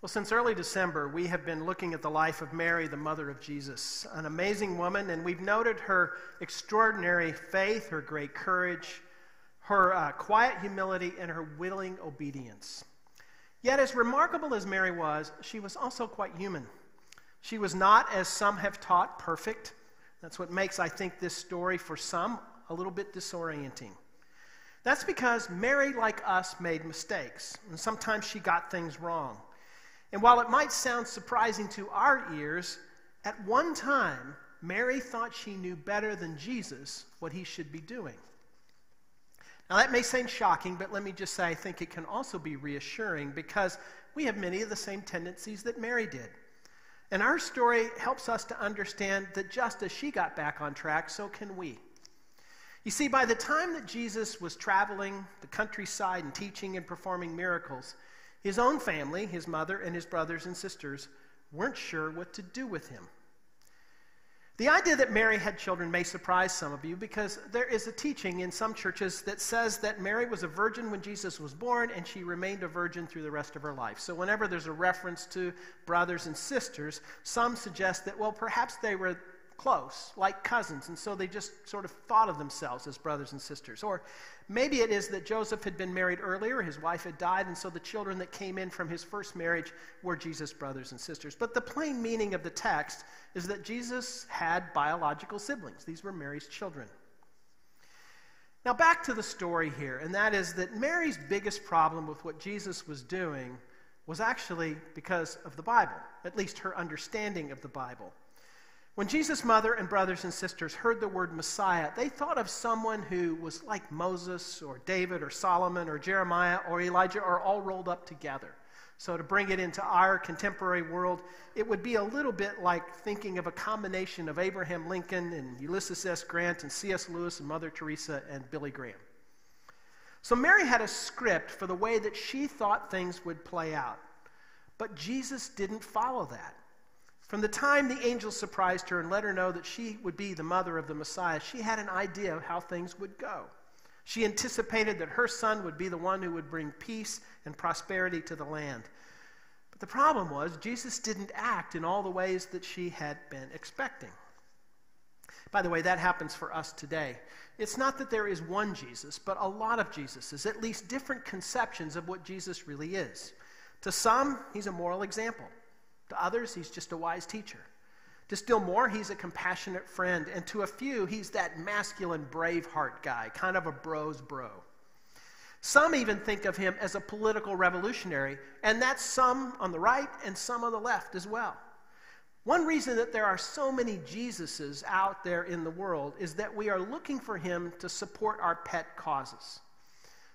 Well, since early December, we have been looking at the life of Mary, the mother of Jesus, an amazing woman, and we've noted her extraordinary faith, her great courage, her uh, quiet humility, and her willing obedience. Yet, as remarkable as Mary was, she was also quite human. She was not, as some have taught, perfect. That's what makes, I think, this story for some a little bit disorienting. That's because Mary, like us, made mistakes, and sometimes she got things wrong. And while it might sound surprising to our ears, at one time, Mary thought she knew better than Jesus what he should be doing. Now, that may seem shocking, but let me just say I think it can also be reassuring because we have many of the same tendencies that Mary did. And our story helps us to understand that just as she got back on track, so can we. You see, by the time that Jesus was traveling the countryside and teaching and performing miracles, his own family, his mother and his brothers and sisters, weren't sure what to do with him. The idea that Mary had children may surprise some of you because there is a teaching in some churches that says that Mary was a virgin when Jesus was born and she remained a virgin through the rest of her life. So, whenever there's a reference to brothers and sisters, some suggest that, well, perhaps they were close, like cousins, and so they just sort of thought of themselves as brothers and sisters. Or maybe it is that Joseph had been married earlier, his wife had died, and so the children that came in from his first marriage were Jesus' brothers and sisters. But the plain meaning of the text is that Jesus had biological siblings, these were Mary's children. Now, back to the story here, and that is that Mary's biggest problem with what Jesus was doing was actually because of the Bible, at least her understanding of the Bible. When Jesus' mother and brothers and sisters heard the word Messiah, they thought of someone who was like Moses or David or Solomon or Jeremiah or Elijah or all rolled up together. So, to bring it into our contemporary world, it would be a little bit like thinking of a combination of Abraham Lincoln and Ulysses S. Grant and C.S. Lewis and Mother Teresa and Billy Graham. So, Mary had a script for the way that she thought things would play out. But Jesus didn't follow that. From the time the angel surprised her and let her know that she would be the mother of the Messiah, she had an idea of how things would go. She anticipated that her son would be the one who would bring peace and prosperity to the land. But the problem was, Jesus didn't act in all the ways that she had been expecting. By the way, that happens for us today. It's not that there is one Jesus, but a lot of Jesuses, at least different conceptions of what Jesus really is. To some, he's a moral example. To others, he's just a wise teacher. To still more, he's a compassionate friend. And to a few, he's that masculine, brave heart guy, kind of a bro's bro. Some even think of him as a political revolutionary, and that's some on the right and some on the left as well. One reason that there are so many Jesuses out there in the world is that we are looking for him to support our pet causes.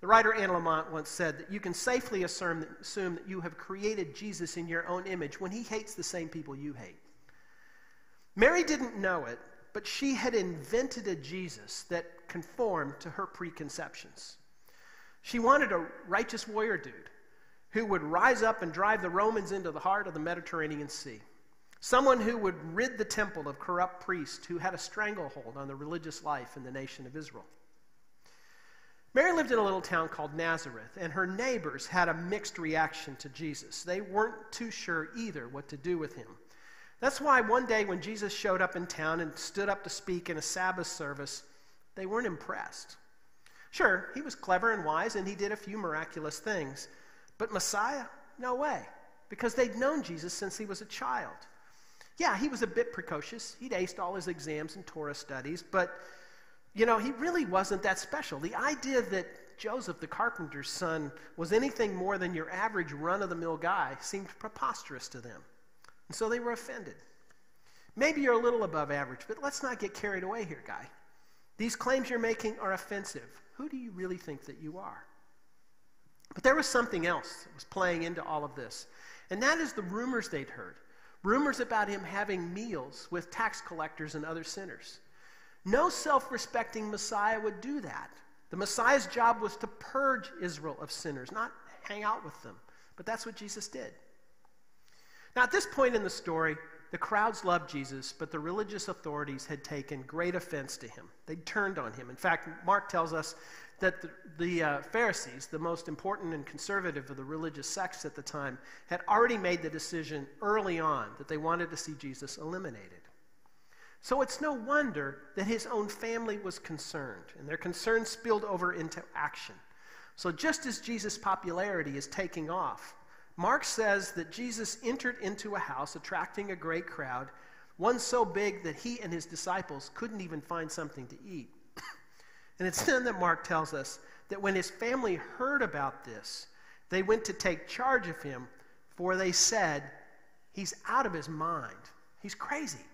The writer Anne Lamott once said that you can safely assume that, assume that you have created Jesus in your own image when he hates the same people you hate. Mary didn't know it, but she had invented a Jesus that conformed to her preconceptions. She wanted a righteous warrior dude who would rise up and drive the Romans into the heart of the Mediterranean Sea. Someone who would rid the temple of corrupt priests who had a stranglehold on the religious life in the nation of Israel. Mary lived in a little town called Nazareth, and her neighbors had a mixed reaction to Jesus. They weren't too sure either what to do with him. That's why one day when Jesus showed up in town and stood up to speak in a Sabbath service, they weren't impressed. Sure, he was clever and wise, and he did a few miraculous things. But Messiah? No way, because they'd known Jesus since he was a child. Yeah, he was a bit precocious. He'd aced all his exams and Torah studies, but you know, he really wasn't that special. The idea that Joseph, the carpenter's son, was anything more than your average run of the mill guy seemed preposterous to them. And so they were offended. Maybe you're a little above average, but let's not get carried away here, guy. These claims you're making are offensive. Who do you really think that you are? But there was something else that was playing into all of this, and that is the rumors they'd heard rumors about him having meals with tax collectors and other sinners. No self respecting Messiah would do that. The Messiah's job was to purge Israel of sinners, not hang out with them. But that's what Jesus did. Now, at this point in the story, the crowds loved Jesus, but the religious authorities had taken great offense to him. They turned on him. In fact, Mark tells us that the, the uh, Pharisees, the most important and conservative of the religious sects at the time, had already made the decision early on that they wanted to see Jesus eliminated. So it's no wonder that his own family was concerned, and their concern spilled over into action. So, just as Jesus' popularity is taking off, Mark says that Jesus entered into a house, attracting a great crowd, one so big that he and his disciples couldn't even find something to eat. and it's then that Mark tells us that when his family heard about this, they went to take charge of him, for they said, He's out of his mind. He's crazy.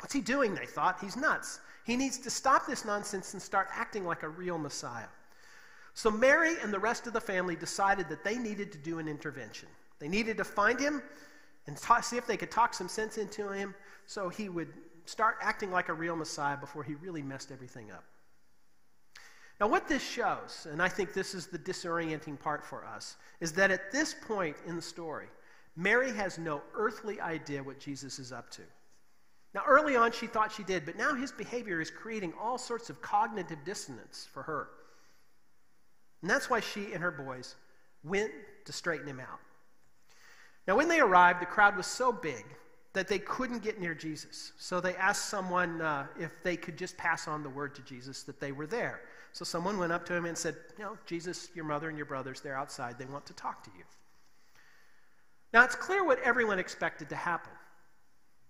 What's he doing? They thought. He's nuts. He needs to stop this nonsense and start acting like a real Messiah. So Mary and the rest of the family decided that they needed to do an intervention. They needed to find him and talk, see if they could talk some sense into him so he would start acting like a real Messiah before he really messed everything up. Now, what this shows, and I think this is the disorienting part for us, is that at this point in the story, Mary has no earthly idea what Jesus is up to. Now, early on, she thought she did, but now his behavior is creating all sorts of cognitive dissonance for her. And that's why she and her boys went to straighten him out. Now, when they arrived, the crowd was so big that they couldn't get near Jesus. So they asked someone uh, if they could just pass on the word to Jesus that they were there. So someone went up to him and said, You know, Jesus, your mother, and your brothers, they're outside. They want to talk to you. Now, it's clear what everyone expected to happen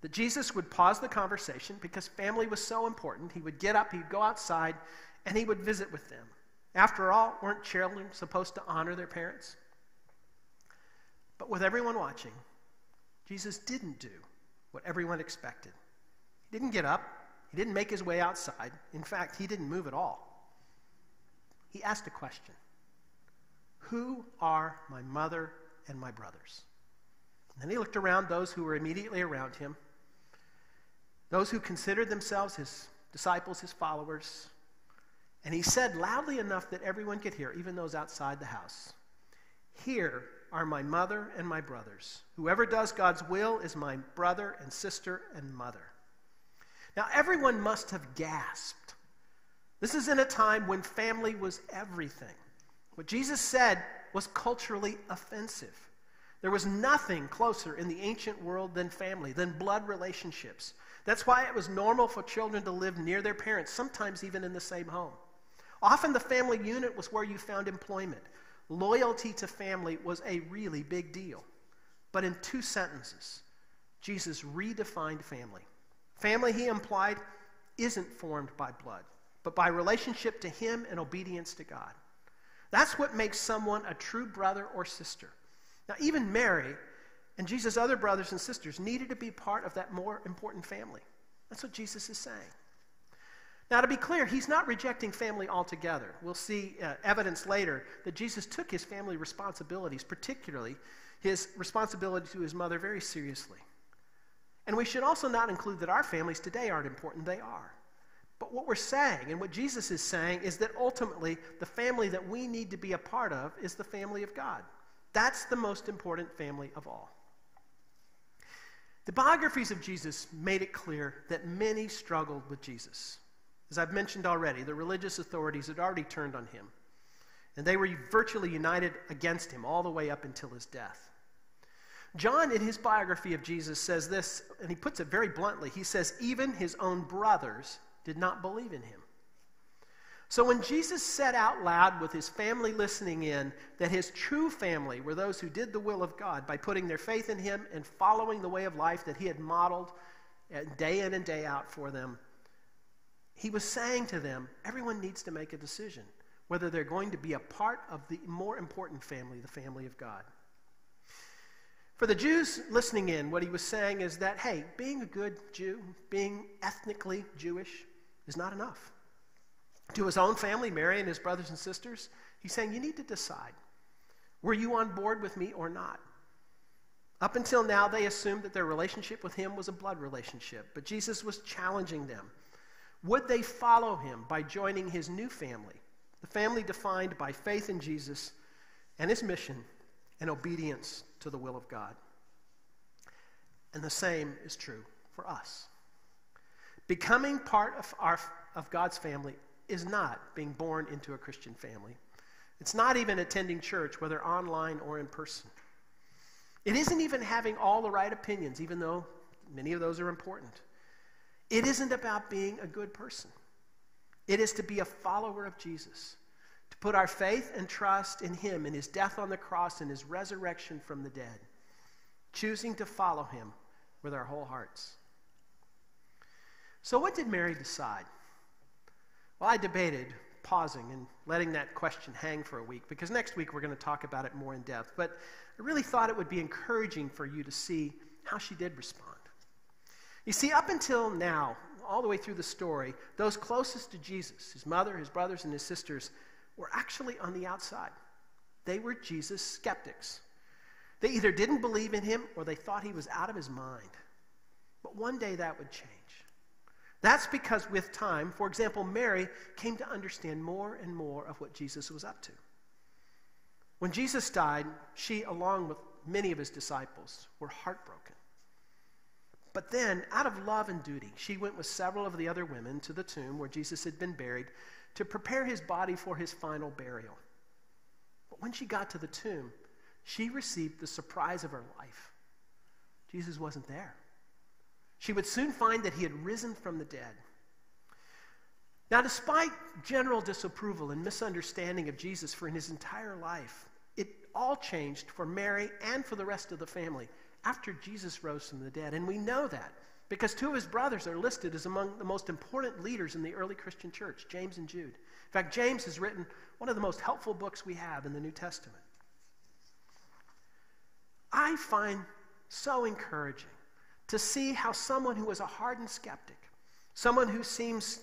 that Jesus would pause the conversation because family was so important. He would get up, he'd go outside, and he would visit with them. After all, weren't children supposed to honor their parents? But with everyone watching, Jesus didn't do what everyone expected. He didn't get up, he didn't make his way outside. In fact, he didn't move at all. He asked a question Who are my mother and my brothers? And then he looked around those who were immediately around him, those who considered themselves his disciples, his followers, and he said loudly enough that everyone could hear, even those outside the house Here are my mother and my brothers. Whoever does God's will is my brother and sister and mother. Now, everyone must have gasped. This is in a time when family was everything. What Jesus said was culturally offensive. There was nothing closer in the ancient world than family, than blood relationships. That's why it was normal for children to live near their parents, sometimes even in the same home. Often the family unit was where you found employment. Loyalty to family was a really big deal. But in two sentences, Jesus redefined family. Family, he implied, isn't formed by blood, but by relationship to him and obedience to God. That's what makes someone a true brother or sister. Now, even Mary and Jesus' other brothers and sisters needed to be part of that more important family. That's what Jesus is saying. Now, to be clear, he's not rejecting family altogether. We'll see uh, evidence later that Jesus took his family responsibilities, particularly his responsibility to his mother, very seriously. And we should also not include that our families today aren't important, they are. But what we're saying, and what Jesus is saying, is that ultimately the family that we need to be a part of is the family of God. That's the most important family of all. The biographies of Jesus made it clear that many struggled with Jesus. As I've mentioned already, the religious authorities had already turned on him, and they were virtually united against him all the way up until his death. John, in his biography of Jesus, says this, and he puts it very bluntly. He says, Even his own brothers did not believe in him. So when Jesus said out loud with his family listening in that his true family were those who did the will of God by putting their faith in him and following the way of life that he had modeled uh, day in and day out for them, he was saying to them, everyone needs to make a decision whether they're going to be a part of the more important family, the family of God. For the Jews listening in, what he was saying is that, hey, being a good Jew, being ethnically Jewish, is not enough. To his own family, Mary and his brothers and sisters, he's saying, you need to decide were you on board with me or not? Up until now, they assumed that their relationship with him was a blood relationship, but Jesus was challenging them would they follow him by joining his new family, the family defined by faith in Jesus and his mission and obedience to the will of God? And the same is true for us. Becoming part of, our, of God's family is not being born into a Christian family. It's not even attending church, whether online or in person. It isn't even having all the right opinions, even though many of those are important. It isn't about being a good person. It is to be a follower of Jesus, to put our faith and trust in Him, in His death on the cross, and His resurrection from the dead, choosing to follow Him with our whole hearts. So, what did Mary decide? Well, I debated pausing and letting that question hang for a week because next week we're going to talk about it more in depth. But I really thought it would be encouraging for you to see how she did respond. You see, up until now, all the way through the story, those closest to Jesus, his mother, his brothers, and his sisters, were actually on the outside. They were Jesus skeptics. They either didn't believe in him or they thought he was out of his mind. But one day that would change. That's because with time, for example, Mary came to understand more and more of what Jesus was up to. When Jesus died, she, along with many of his disciples, were heartbroken. But then, out of love and duty, she went with several of the other women to the tomb where Jesus had been buried to prepare his body for his final burial. But when she got to the tomb, she received the surprise of her life. Jesus wasn't there. She would soon find that he had risen from the dead. Now, despite general disapproval and misunderstanding of Jesus for his entire life, it all changed for Mary and for the rest of the family after Jesus rose from the dead. And we know that because two of his brothers are listed as among the most important leaders in the early Christian church, James and Jude. In fact, James has written one of the most helpful books we have in the New Testament. I find so encouraging to see how someone who was a hardened skeptic, someone who seems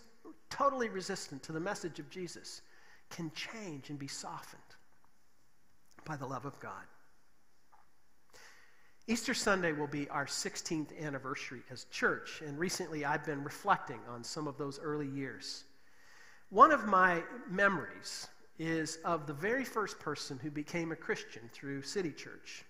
totally resistant to the message of Jesus, can change and be softened by the love of God. Easter Sunday will be our 16th anniversary as church, and recently I've been reflecting on some of those early years. One of my memories is of the very first person who became a Christian through City Church.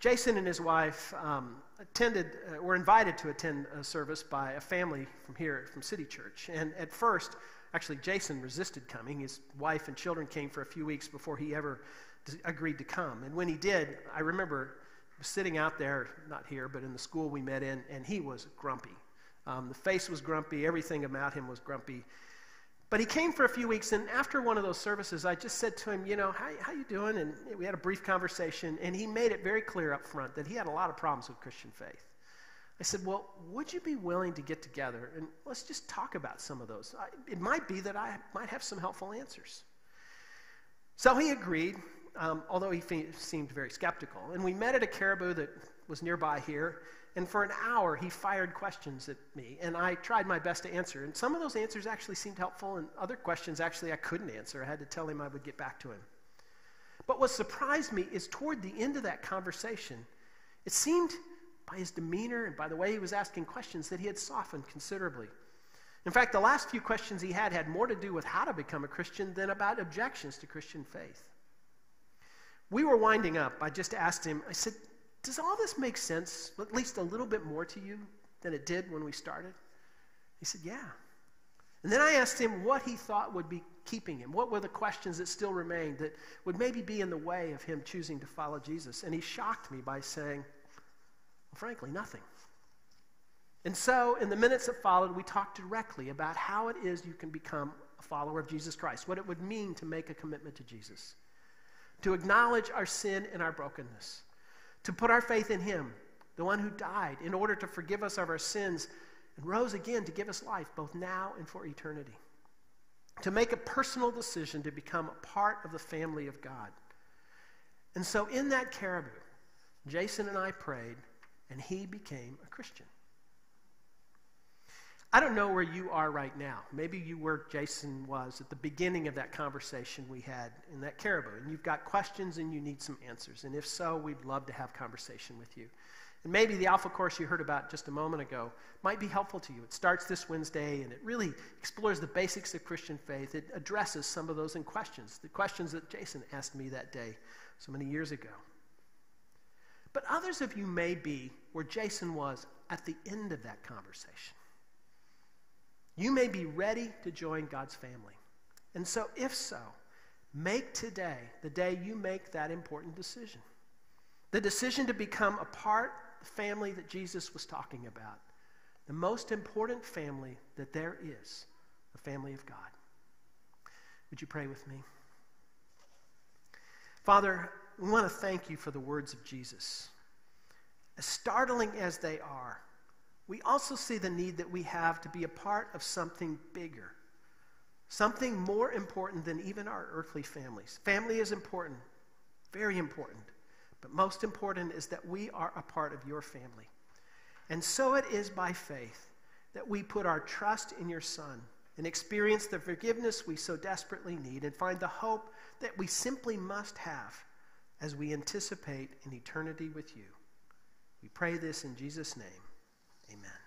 Jason and his wife um, attended, uh, were invited to attend a service by a family from here, from City Church. And at first, actually, Jason resisted coming. His wife and children came for a few weeks before he ever agreed to come. And when he did, I remember sitting out there, not here, but in the school we met in, and he was grumpy. Um, the face was grumpy, everything about him was grumpy. But he came for a few weeks, and after one of those services, I just said to him, you know, how, how you doing? And we had a brief conversation, and he made it very clear up front that he had a lot of problems with Christian faith. I said, well, would you be willing to get together and let's just talk about some of those? I, it might be that I might have some helpful answers. So he agreed, um, although he fe- seemed very skeptical. And we met at a caribou that was nearby here, and for an hour, he fired questions at me, and I tried my best to answer. And some of those answers actually seemed helpful, and other questions actually I couldn't answer. I had to tell him I would get back to him. But what surprised me is toward the end of that conversation, it seemed by his demeanor and by the way he was asking questions that he had softened considerably. In fact, the last few questions he had had more to do with how to become a Christian than about objections to Christian faith. We were winding up. I just asked him, I said, does all this make sense, at least a little bit more to you than it did when we started? He said, Yeah. And then I asked him what he thought would be keeping him. What were the questions that still remained that would maybe be in the way of him choosing to follow Jesus? And he shocked me by saying, well, frankly, nothing. And so, in the minutes that followed, we talked directly about how it is you can become a follower of Jesus Christ, what it would mean to make a commitment to Jesus, to acknowledge our sin and our brokenness to put our faith in Him, the one who died in order to forgive us of our sins and rose again to give us life, both now and for eternity. To make a personal decision to become a part of the family of God. And so, in that caribou, Jason and I prayed, and he became a Christian. I don't know where you are right now. Maybe you were Jason was at the beginning of that conversation we had in that caribou, and you've got questions and you need some answers. And if so, we'd love to have conversation with you. And maybe the Alpha course you heard about just a moment ago might be helpful to you. It starts this Wednesday and it really explores the basics of Christian faith. It addresses some of those in questions, the questions that Jason asked me that day so many years ago. But others of you may be where Jason was at the end of that conversation. You may be ready to join God's family. And so, if so, make today the day you make that important decision. The decision to become a part of the family that Jesus was talking about. The most important family that there is, the family of God. Would you pray with me? Father, we want to thank you for the words of Jesus. As startling as they are, we also see the need that we have to be a part of something bigger, something more important than even our earthly families. Family is important, very important, but most important is that we are a part of your family. And so it is by faith that we put our trust in your Son and experience the forgiveness we so desperately need and find the hope that we simply must have as we anticipate an eternity with you. We pray this in Jesus' name. Amen.